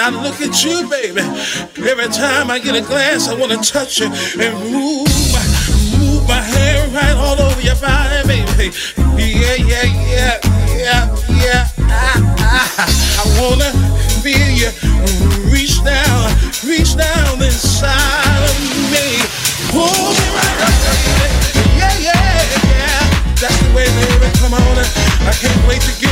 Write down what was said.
And when I look at you, baby. Every time I get a glance, I want to touch you and move, my, move my hair right all over your body, baby. Yeah, yeah, yeah, yeah, yeah. I, I, I wanna feel you reach down, reach down inside of me. Pull me right up, baby. Yeah, yeah, yeah. That's the way, baby. Come on, I can't wait to get